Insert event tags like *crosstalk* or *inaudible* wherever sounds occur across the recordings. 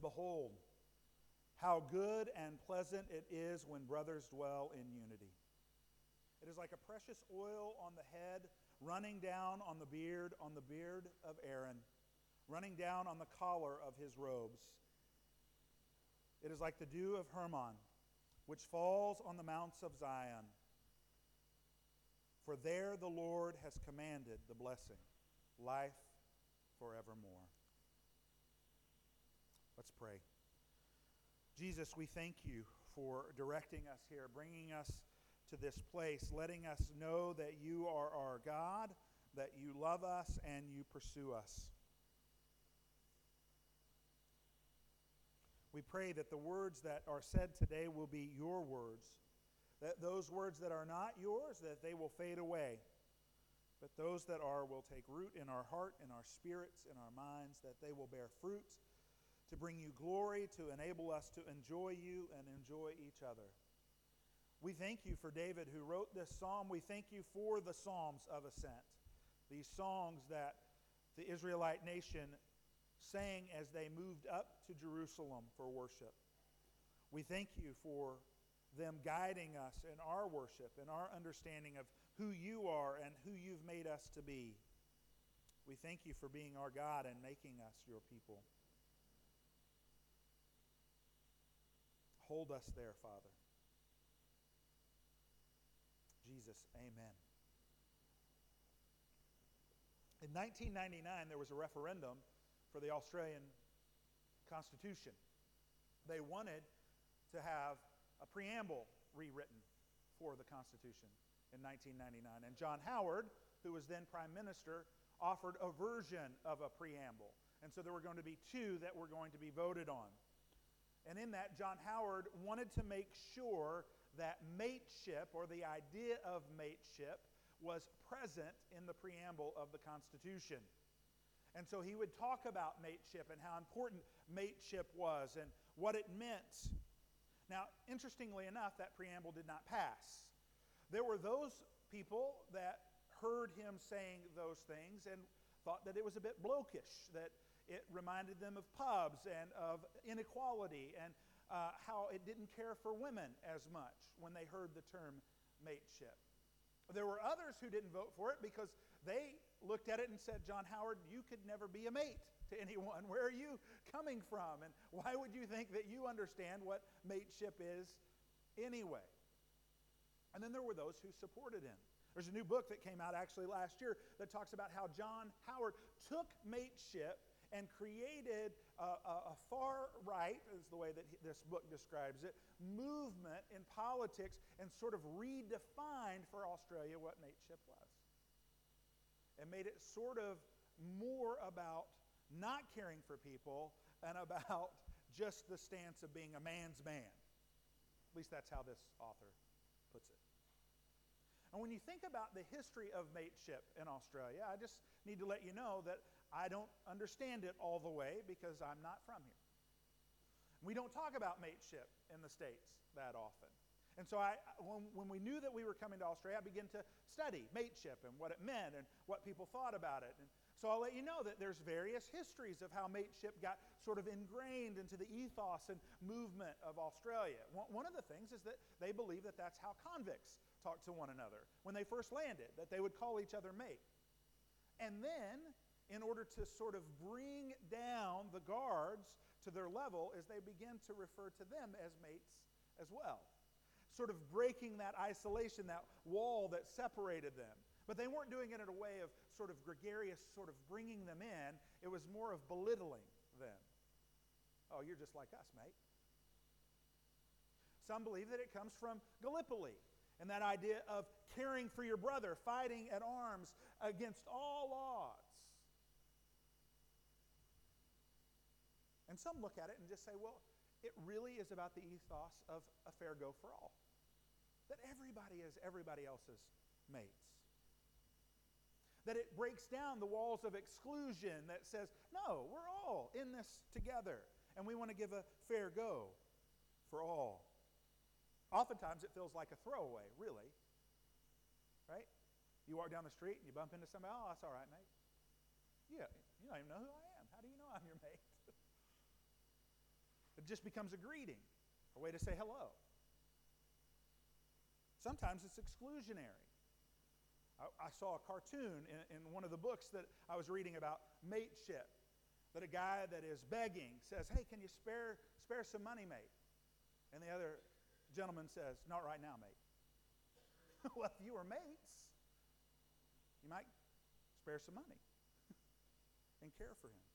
Behold, how good and pleasant it is when brothers dwell in unity. It is like a precious oil on the head, running down on the beard, on the beard of Aaron, running down on the collar of his robes. It is like the dew of Hermon, which falls on the mounts of Zion. For there the Lord has commanded the blessing, life forevermore. Let's pray. Jesus, we thank you for directing us here, bringing us to this place, letting us know that you are our God, that you love us, and you pursue us. We pray that the words that are said today will be your words, that those words that are not yours, that they will fade away, but those that are will take root in our heart, in our spirits, in our minds, that they will bear fruit to bring you glory, to enable us to enjoy you and enjoy each other. We thank you for David who wrote this psalm. We thank you for the Psalms of Ascent, these songs that the Israelite nation sang as they moved up to Jerusalem for worship. We thank you for them guiding us in our worship and our understanding of who you are and who you've made us to be. We thank you for being our God and making us your people. Hold us there, Father. Jesus, amen. In 1999, there was a referendum for the Australian Constitution. They wanted to have a preamble rewritten for the Constitution in 1999. And John Howard, who was then Prime Minister, offered a version of a preamble. And so there were going to be two that were going to be voted on. And in that, John Howard wanted to make sure that mateship, or the idea of mateship, was present in the preamble of the Constitution. And so he would talk about mateship and how important mateship was and what it meant. Now, interestingly enough, that preamble did not pass. There were those people that heard him saying those things and thought that it was a bit blokish, that it reminded them of pubs and of inequality and uh, how it didn't care for women as much when they heard the term mateship. There were others who didn't vote for it because they looked at it and said, John Howard, you could never be a mate to anyone. Where are you coming from? And why would you think that you understand what mateship is anyway? And then there were those who supported him. There's a new book that came out actually last year that talks about how John Howard took mateship and created a, a, a far right, is the way that he, this book describes it, movement in politics and sort of redefined for Australia what mateship was. And made it sort of more about not caring for people and about just the stance of being a man's man. At least that's how this author puts it. And when you think about the history of mateship in Australia, I just need to let you know that I don't understand it all the way because I'm not from here. We don't talk about mateship in the States that often. And so I, when, when we knew that we were coming to Australia, I began to study mateship and what it meant and what people thought about it. And so I'll let you know that there's various histories of how mateship got sort of ingrained into the ethos and movement of Australia. One of the things is that they believe that that's how convicts talk to one another when they first landed, that they would call each other mate. And then in order to sort of bring down the guards to their level as they begin to refer to them as mates as well. Sort of breaking that isolation, that wall that separated them. But they weren't doing it in a way of sort of gregarious, sort of bringing them in. It was more of belittling them. Oh, you're just like us, mate. Some believe that it comes from Gallipoli and that idea of caring for your brother, fighting at arms against all odds. And some look at it and just say, well, it really is about the ethos of a fair go for all. That everybody is everybody else's mates. That it breaks down the walls of exclusion that says, no, we're all in this together. And we want to give a fair go for all. Oftentimes it feels like a throwaway, really. Right? You walk down the street and you bump into somebody, oh, that's all right, mate. Yeah, you don't even know who I am. How do you know I'm your mate? Just becomes a greeting, a way to say hello. Sometimes it's exclusionary. I, I saw a cartoon in, in one of the books that I was reading about mateship that a guy that is begging says, Hey, can you spare, spare some money, mate? And the other gentleman says, Not right now, mate. *laughs* well, if you were mates, you might spare some money *laughs* and care for him.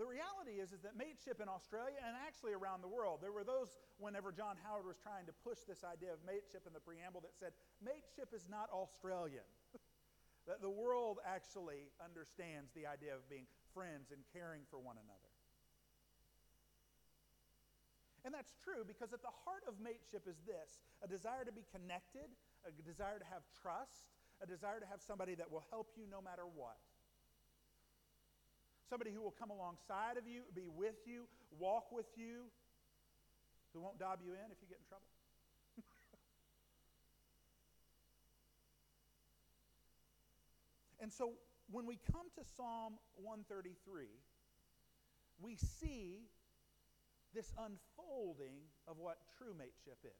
The reality is, is that mateship in Australia and actually around the world, there were those whenever John Howard was trying to push this idea of mateship in the preamble that said mateship is not Australian. *laughs* that the world actually understands the idea of being friends and caring for one another. And that's true because at the heart of mateship is this a desire to be connected, a desire to have trust, a desire to have somebody that will help you no matter what. Somebody who will come alongside of you, be with you, walk with you, who won't dob you in if you get in trouble. *laughs* and so when we come to Psalm 133, we see this unfolding of what true mateship is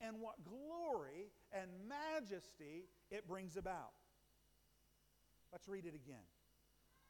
and what glory and majesty it brings about. Let's read it again.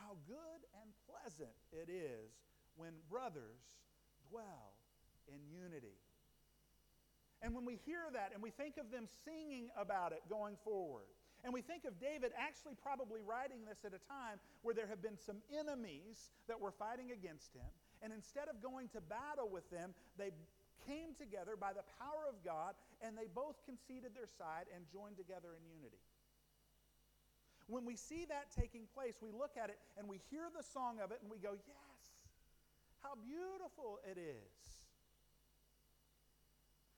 How good and pleasant it is when brothers dwell in unity. And when we hear that and we think of them singing about it going forward, and we think of David actually probably writing this at a time where there have been some enemies that were fighting against him, and instead of going to battle with them, they came together by the power of God and they both conceded their side and joined together in unity. When we see that taking place, we look at it and we hear the song of it and we go, Yes, how beautiful it is.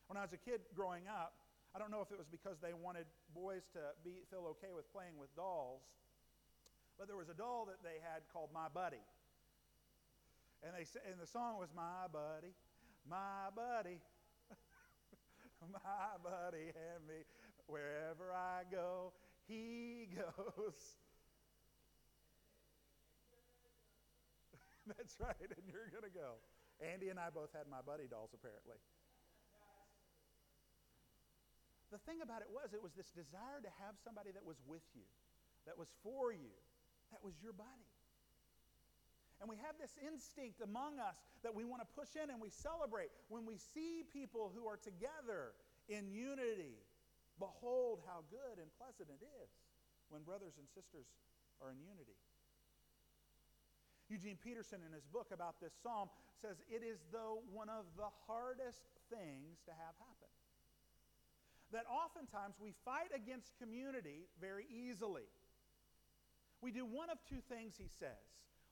When I was a kid growing up, I don't know if it was because they wanted boys to be, feel okay with playing with dolls, but there was a doll that they had called My Buddy. And, they, and the song was My Buddy, My Buddy, *laughs* My Buddy, and me wherever I go he goes. *laughs* That's right, and you're going to go. Andy and I both had my buddy dolls, apparently. The thing about it was, it was this desire to have somebody that was with you, that was for you, that was your buddy. And we have this instinct among us that we want to push in and we celebrate when we see people who are together in unity Behold, how good and pleasant it is when brothers and sisters are in unity. Eugene Peterson, in his book about this psalm, says it is, though, one of the hardest things to have happen. That oftentimes we fight against community very easily. We do one of two things, he says.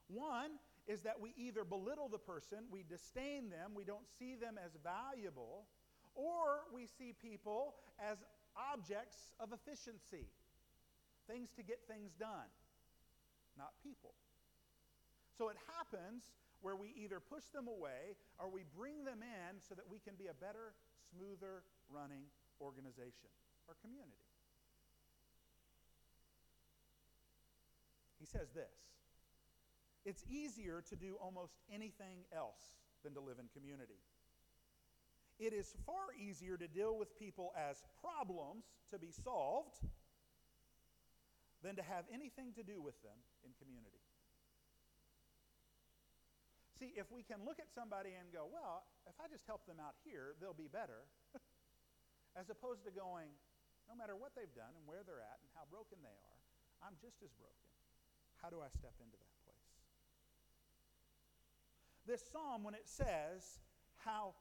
One is that we either belittle the person, we disdain them, we don't see them as valuable, or we see people as objects of efficiency, things to get things done, not people. So it happens where we either push them away or we bring them in so that we can be a better, smoother running organization or community. He says this It's easier to do almost anything else than to live in community. It is far easier to deal with people as problems to be solved than to have anything to do with them in community. See, if we can look at somebody and go, well, if I just help them out here, they'll be better, *laughs* as opposed to going, no matter what they've done and where they're at and how broken they are, I'm just as broken. How do I step into that place? This psalm, when it says how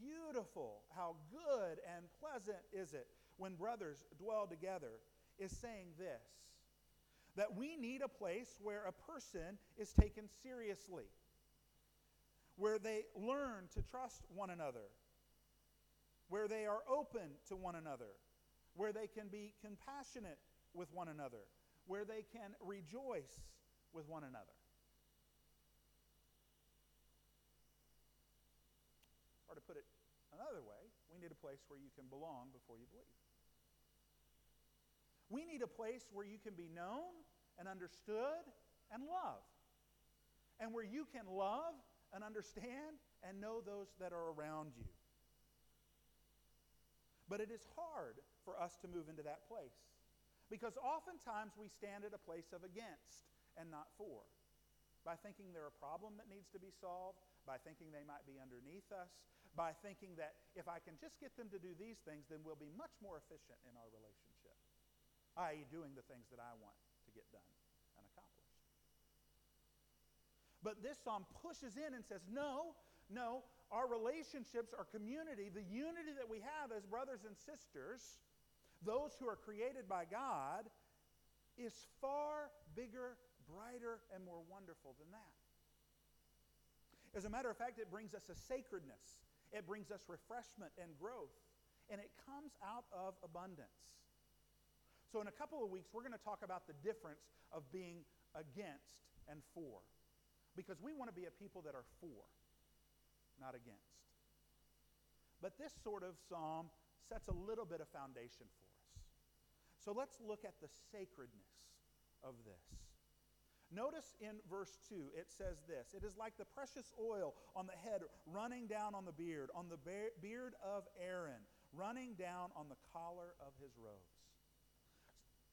beautiful, how good and pleasant is it when brothers dwell together, is saying this that we need a place where a person is taken seriously. where they learn to trust one another, where they are open to one another, where they can be compassionate with one another, where they can rejoice with one another. Or to put it another way, we need a place where you can belong before you believe. We need a place where you can be known and understood and loved, and where you can love and understand and know those that are around you. But it is hard for us to move into that place because oftentimes we stand at a place of against and not for. By thinking they're a problem that needs to be solved, by thinking they might be underneath us, by thinking that if I can just get them to do these things, then we'll be much more efficient in our relationship, i.e., doing the things that I want to get done and accomplished. But this psalm pushes in and says, no, no, our relationships, our community, the unity that we have as brothers and sisters, those who are created by God, is far bigger brighter and more wonderful than that. As a matter of fact, it brings us a sacredness, it brings us refreshment and growth, and it comes out of abundance. So, in a couple of weeks, we're going to talk about the difference of being against and for. Because we want to be a people that are for, not against. But this sort of psalm sets a little bit of foundation for us. So let's look at the sacredness of this. Notice in verse 2, it says this It is like the precious oil on the head running down on the beard, on the beard of Aaron, running down on the collar of his robes.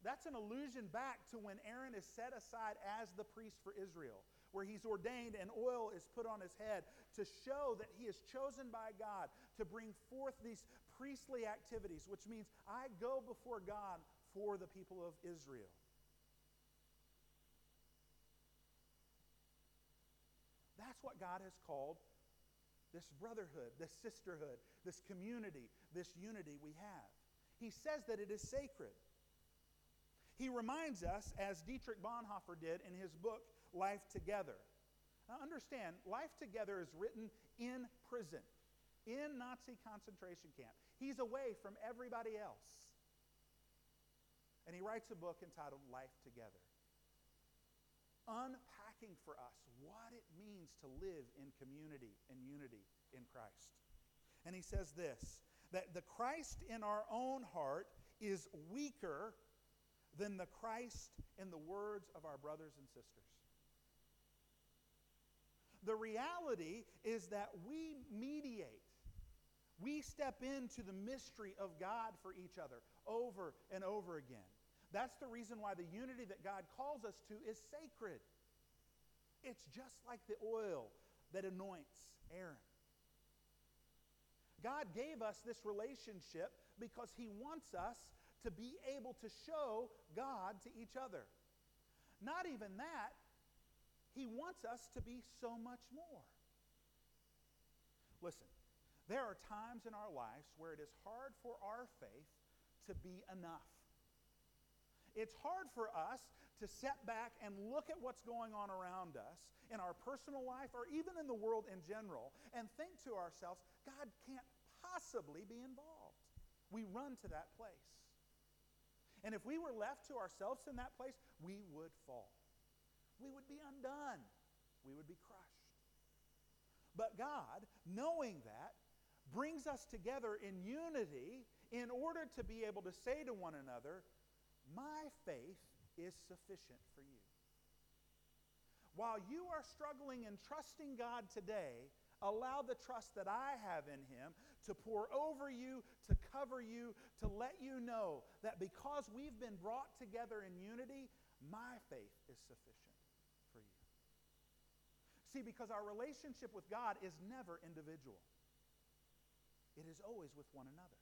That's an allusion back to when Aaron is set aside as the priest for Israel, where he's ordained and oil is put on his head to show that he is chosen by God to bring forth these priestly activities, which means I go before God for the people of Israel. That's what God has called this brotherhood, this sisterhood, this community, this unity we have. He says that it is sacred. He reminds us, as Dietrich Bonhoeffer did in his book, Life Together. Now, understand, Life Together is written in prison, in Nazi concentration camp. He's away from everybody else. And he writes a book entitled Life Together, unpacking for us what it means to live in community and unity in Christ. And he says this that the Christ in our own heart is weaker than the Christ in the words of our brothers and sisters. The reality is that we mediate. We step into the mystery of God for each other over and over again. That's the reason why the unity that God calls us to is sacred. It's just like the oil that anoints Aaron. God gave us this relationship because He wants us to be able to show God to each other. Not even that, He wants us to be so much more. Listen, there are times in our lives where it is hard for our faith to be enough. It's hard for us to set back and look at what's going on around us in our personal life or even in the world in general and think to ourselves, God can't possibly be involved. We run to that place. And if we were left to ourselves in that place, we would fall. We would be undone. We would be crushed. But God, knowing that, brings us together in unity in order to be able to say to one another, My faith is sufficient for you. While you are struggling and trusting God today, allow the trust that I have in Him to pour over you, to cover you, to let you know that because we've been brought together in unity, my faith is sufficient for you. See, because our relationship with God is never individual, it is always with one another.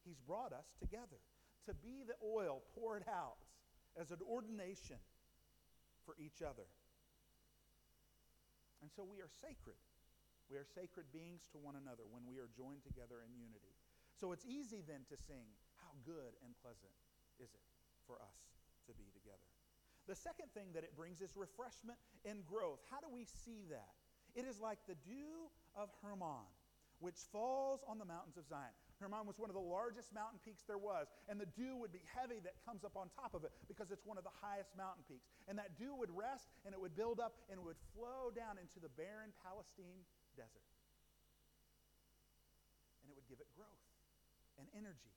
He's brought us together to be the oil poured out as an ordination for each other. And so we are sacred. We are sacred beings to one another when we are joined together in unity. So it's easy then to sing, How good and pleasant is it for us to be together? The second thing that it brings is refreshment and growth. How do we see that? It is like the dew of Hermon, which falls on the mountains of Zion. Hermon was one of the largest mountain peaks there was, and the dew would be heavy that comes up on top of it because it's one of the highest mountain peaks. And that dew would rest and it would build up and it would flow down into the barren Palestine desert. And it would give it growth and energy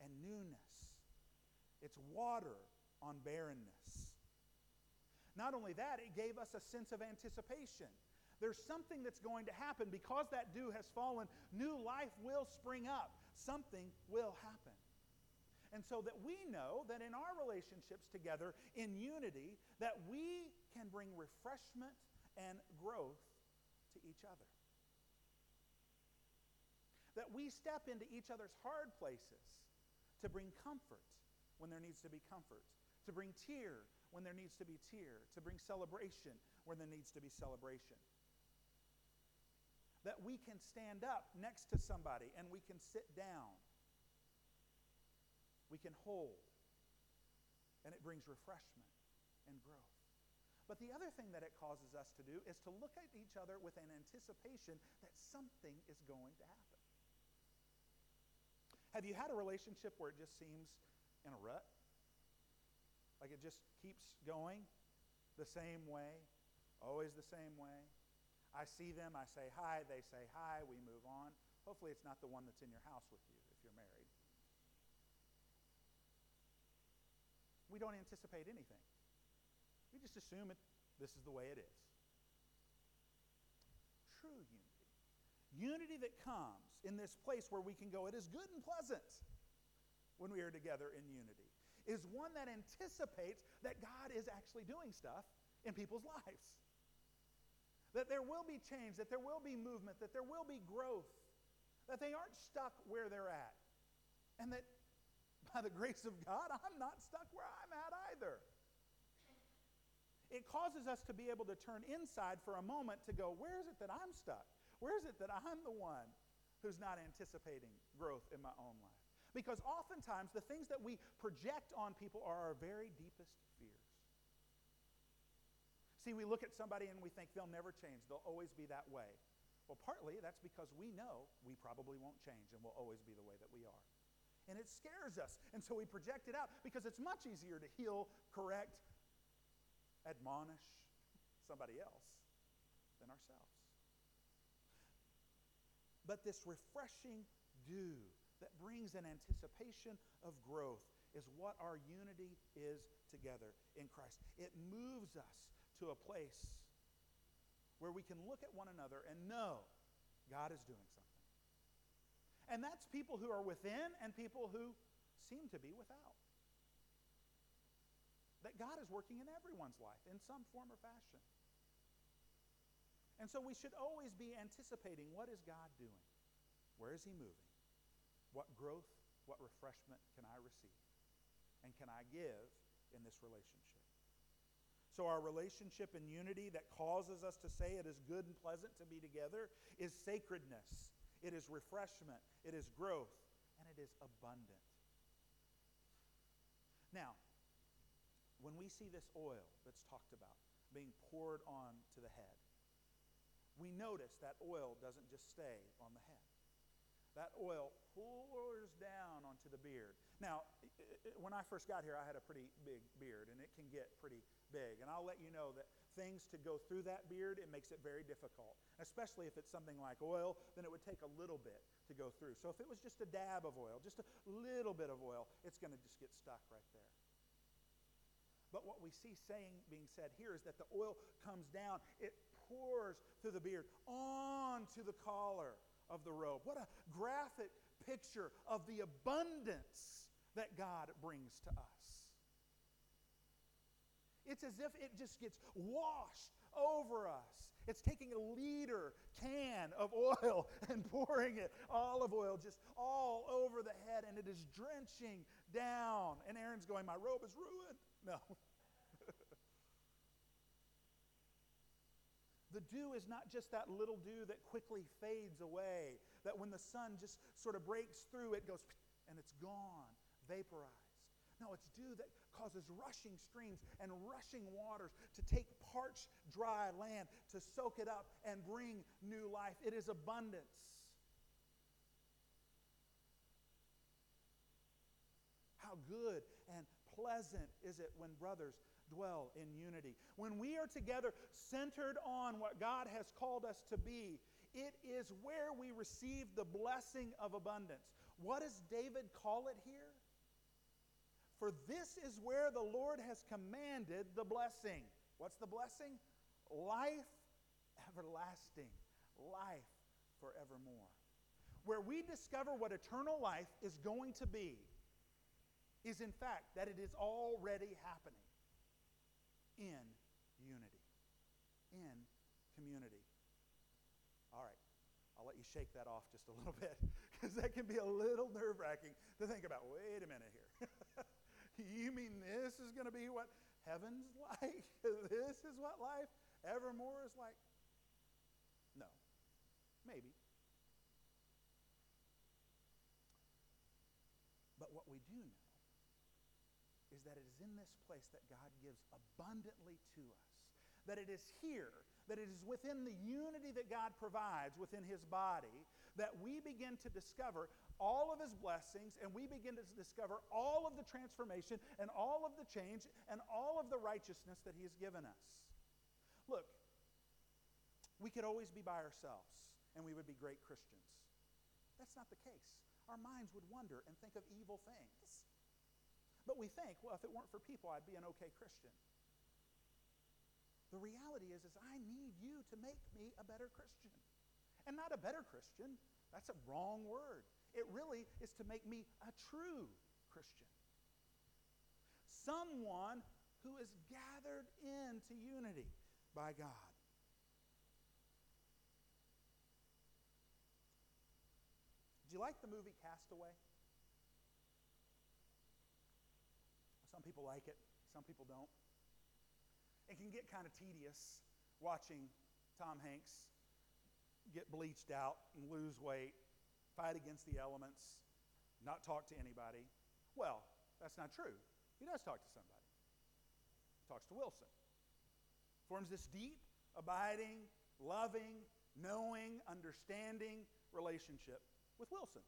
and newness. It's water on barrenness. Not only that, it gave us a sense of anticipation. There's something that's going to happen. Because that dew has fallen, new life will spring up. Something will happen. And so that we know that in our relationships together in unity, that we can bring refreshment and growth to each other. That we step into each other's hard places to bring comfort when there needs to be comfort, to bring tear when there needs to be tear, to bring celebration when there needs to be celebration that we can stand up next to somebody and we can sit down. We can hold. And it brings refreshment and growth. But the other thing that it causes us to do is to look at each other with an anticipation that something is going to happen. Have you had a relationship where it just seems in a rut? Like it just keeps going the same way, always the same way? I see them, I say hi, they say hi, we move on. Hopefully, it's not the one that's in your house with you if you're married. We don't anticipate anything. We just assume it, this is the way it is. True unity. Unity that comes in this place where we can go, it is good and pleasant when we are together in unity, is one that anticipates that God is actually doing stuff in people's lives that there will be change, that there will be movement, that there will be growth, that they aren't stuck where they're at. And that by the grace of God, *laughs* I'm not stuck where I'm at either. It causes us to be able to turn inside for a moment to go, where is it that I'm stuck? Where is it that I'm the one who's not anticipating growth in my own life? Because oftentimes the things that we project on people are our very deepest fears. See, we look at somebody and we think they'll never change, they'll always be that way. Well, partly that's because we know we probably won't change and we'll always be the way that we are. And it scares us. And so we project it out because it's much easier to heal, correct, admonish somebody else than ourselves. But this refreshing dew that brings an anticipation of growth is what our unity is together in Christ. It moves us to a place where we can look at one another and know God is doing something. And that's people who are within and people who seem to be without. That God is working in everyone's life in some form or fashion. And so we should always be anticipating what is God doing? Where is he moving? What growth, what refreshment can I receive? And can I give in this relationship? So, our relationship and unity that causes us to say it is good and pleasant to be together is sacredness, it is refreshment, it is growth, and it is abundant. Now, when we see this oil that's talked about being poured on to the head, we notice that oil doesn't just stay on the head. That oil pours down onto the beard. Now, when I first got here, I had a pretty big beard, and it can get pretty big. And I'll let you know that things to go through that beard, it makes it very difficult. Especially if it's something like oil, then it would take a little bit to go through. So if it was just a dab of oil, just a little bit of oil, it's going to just get stuck right there. But what we see saying being said here is that the oil comes down, it pours through the beard onto the collar of the robe. What a graphic picture of the abundance that God brings to us. It's as if it just gets washed over us. It's taking a liter can of oil *laughs* and pouring it, olive oil, just all over the head, and it is drenching down. And Aaron's going, My robe is ruined. *laughs* No. *laughs* the dew is not just that little dew that quickly fades away, that when the sun just sort of breaks through, it goes and it's gone vaporized. No, it's dew that causes rushing streams and rushing waters to take parched, dry land, to soak it up and bring new life. It is abundance. How good and pleasant is it when brothers dwell in unity? When we are together, centered on what God has called us to be, it is where we receive the blessing of abundance. What does David call it here? For this is where the Lord has commanded the blessing. What's the blessing? Life everlasting, life forevermore. Where we discover what eternal life is going to be is, in fact, that it is already happening in unity, in community. All right, I'll let you shake that off just a little *laughs* bit because that can be a little nerve wracking to think about. Wait a minute here. *laughs* *laughs* you mean this is going to be what heaven's *laughs* like? this is what life evermore is like? No, maybe. But what we do know is that it is in this place that God gives abundantly to us. That it is here, that it is within the unity that God provides within His body, that we begin to discover all of His blessings and we begin to discover all of the transformation and all of the change and all of the righteousness that He has given us. Look, we could always be by ourselves and we would be great Christians. That's not the case. Our minds would wonder and think of evil things. But we think, well, if it weren't for people, I'd be an okay Christian. The reality is, is I need you to make me a better Christian. And not a better Christian. That's a wrong word. It really is to make me a true Christian. Someone who is gathered into unity by God. Do you like the movie Castaway? Some people like it, some people don't. It can get kind of tedious watching Tom Hanks get bleached out and lose weight, fight against the elements, not talk to anybody. Well, that's not true. He does talk to somebody. He talks to Wilson. Forms this deep, abiding, loving, knowing, understanding relationship with Wilson.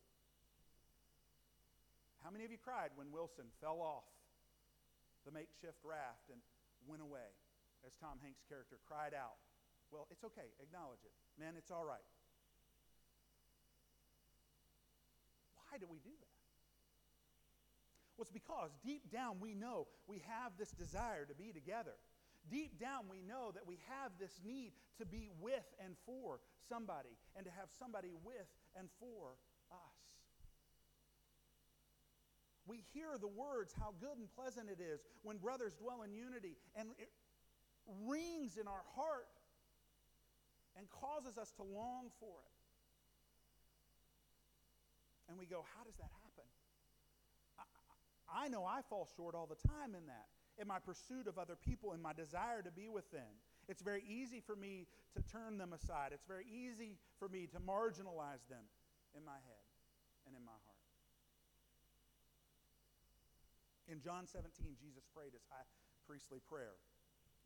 How many of you cried when Wilson fell off the makeshift raft and went away as Tom Hanks' character cried out. Well, it's okay. Acknowledge it. Man, it's all right. Why do we do that? Well, it's because deep down we know we have this desire to be together. Deep down we know that we have this need to be with and for somebody and to have somebody with and for us. We hear the words, how good and pleasant it is when brothers dwell in unity, and it rings in our heart and causes us to long for it. And we go, how does that happen? I, I know I fall short all the time in that, in my pursuit of other people, in my desire to be with them. It's very easy for me to turn them aside. It's very easy for me to marginalize them in my head and in my heart. In John 17, Jesus prayed his high priestly prayer.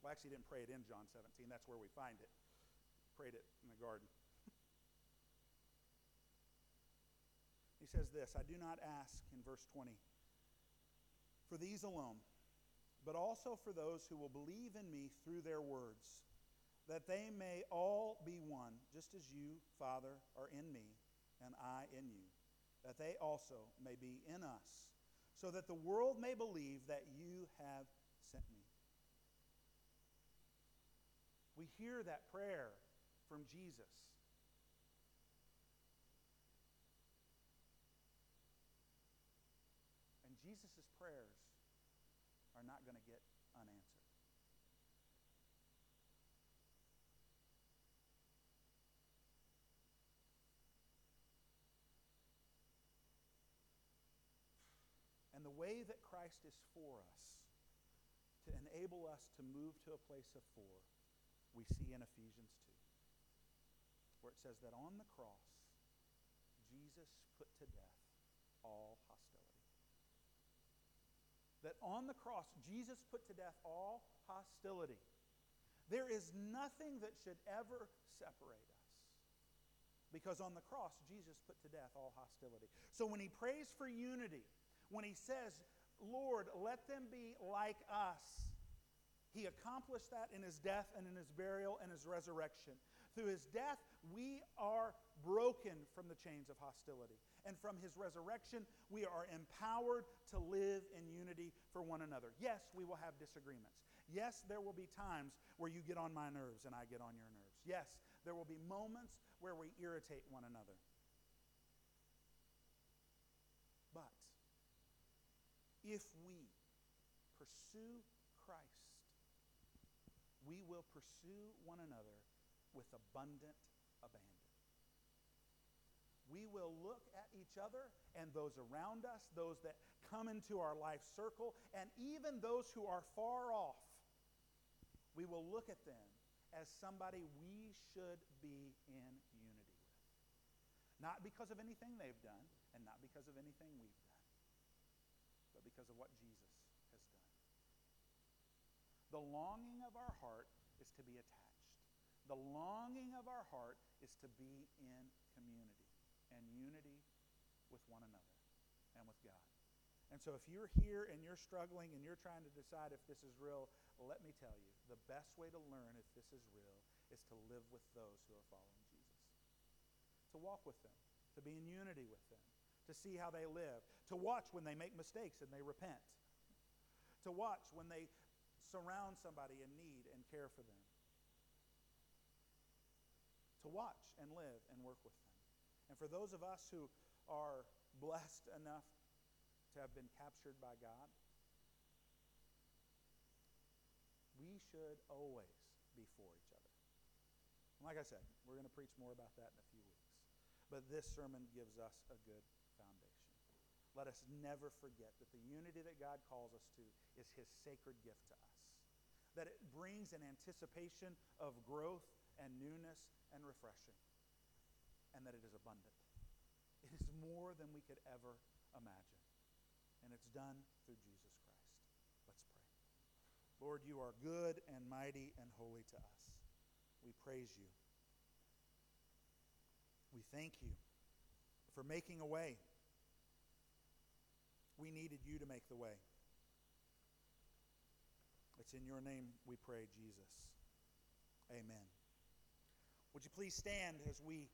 Well, actually, didn't pray it in John 17. That's where we find it. Prayed it in the garden. *laughs* he says this I do not ask, in verse 20, for these alone, but also for those who will believe in me through their words, that they may all be one, just as you, Father, are in me, and I in you, that they also may be in us so that the world may believe that you have sent me. We hear that prayer from Jesus. And Jesus' prayers are not going to get unanswered. And the way that Christ is for us to enable us to move to a place of for, we see in Ephesians 2, where it says that on the cross, Jesus put to death all hostility. that on the cross, Jesus put to death all hostility. There is nothing that should ever separate us. Because on the cross, Jesus put to death all hostility. So when he prays for unity, when he says, Lord, let them be like us, he accomplished that in his death and in his burial and his resurrection. Through his death, we are broken from the chains of hostility. And from his resurrection, we are empowered to live in unity for one another. Yes, we will have disagreements. Yes, there will be times where you get on my nerves and I get on your nerves. Yes, there will be moments where we irritate one another. But if we pursue we will pursue one another with abundant abandon. We will look at each other and those around us, those that come into our life circle, and even those who are far off we will look at them as somebody we should be in unity with. Not because of anything they've done, and not because of anything we've done, but because of what Jesus. The longing of our heart is to be attached. The longing of our heart is to be in community and unity with one another and with God. And so, if you're here and you're struggling and you're trying to decide if this is real, let me tell you the best way to learn if this is real is to live with those who are following Jesus, to walk with them, to be in unity with them, to see how they live, to watch when they make mistakes and they repent, to watch when they surround somebody in need and care for them, to watch and live and work with them. And for those of us who are *laughs* blessed enough to have been captured by God, we should always be for each other. And like I said, we're going to preach more about that in a few weeks. But this sermon gives us a good foundation. Let us never forget that the unity that God calls us to is his sacred gift to us. That it brings an anticipation of growth and newness and refreshing. And that it is abundant. It is more than we could ever imagine and it's done through Jesus Christ. Let's pray. Lord, you are good and mighty and holy to us. We praise you. We thank you for making a way. We needed you to make the way. It's in your name we pray, Jesus. Amen. Would you please stand as we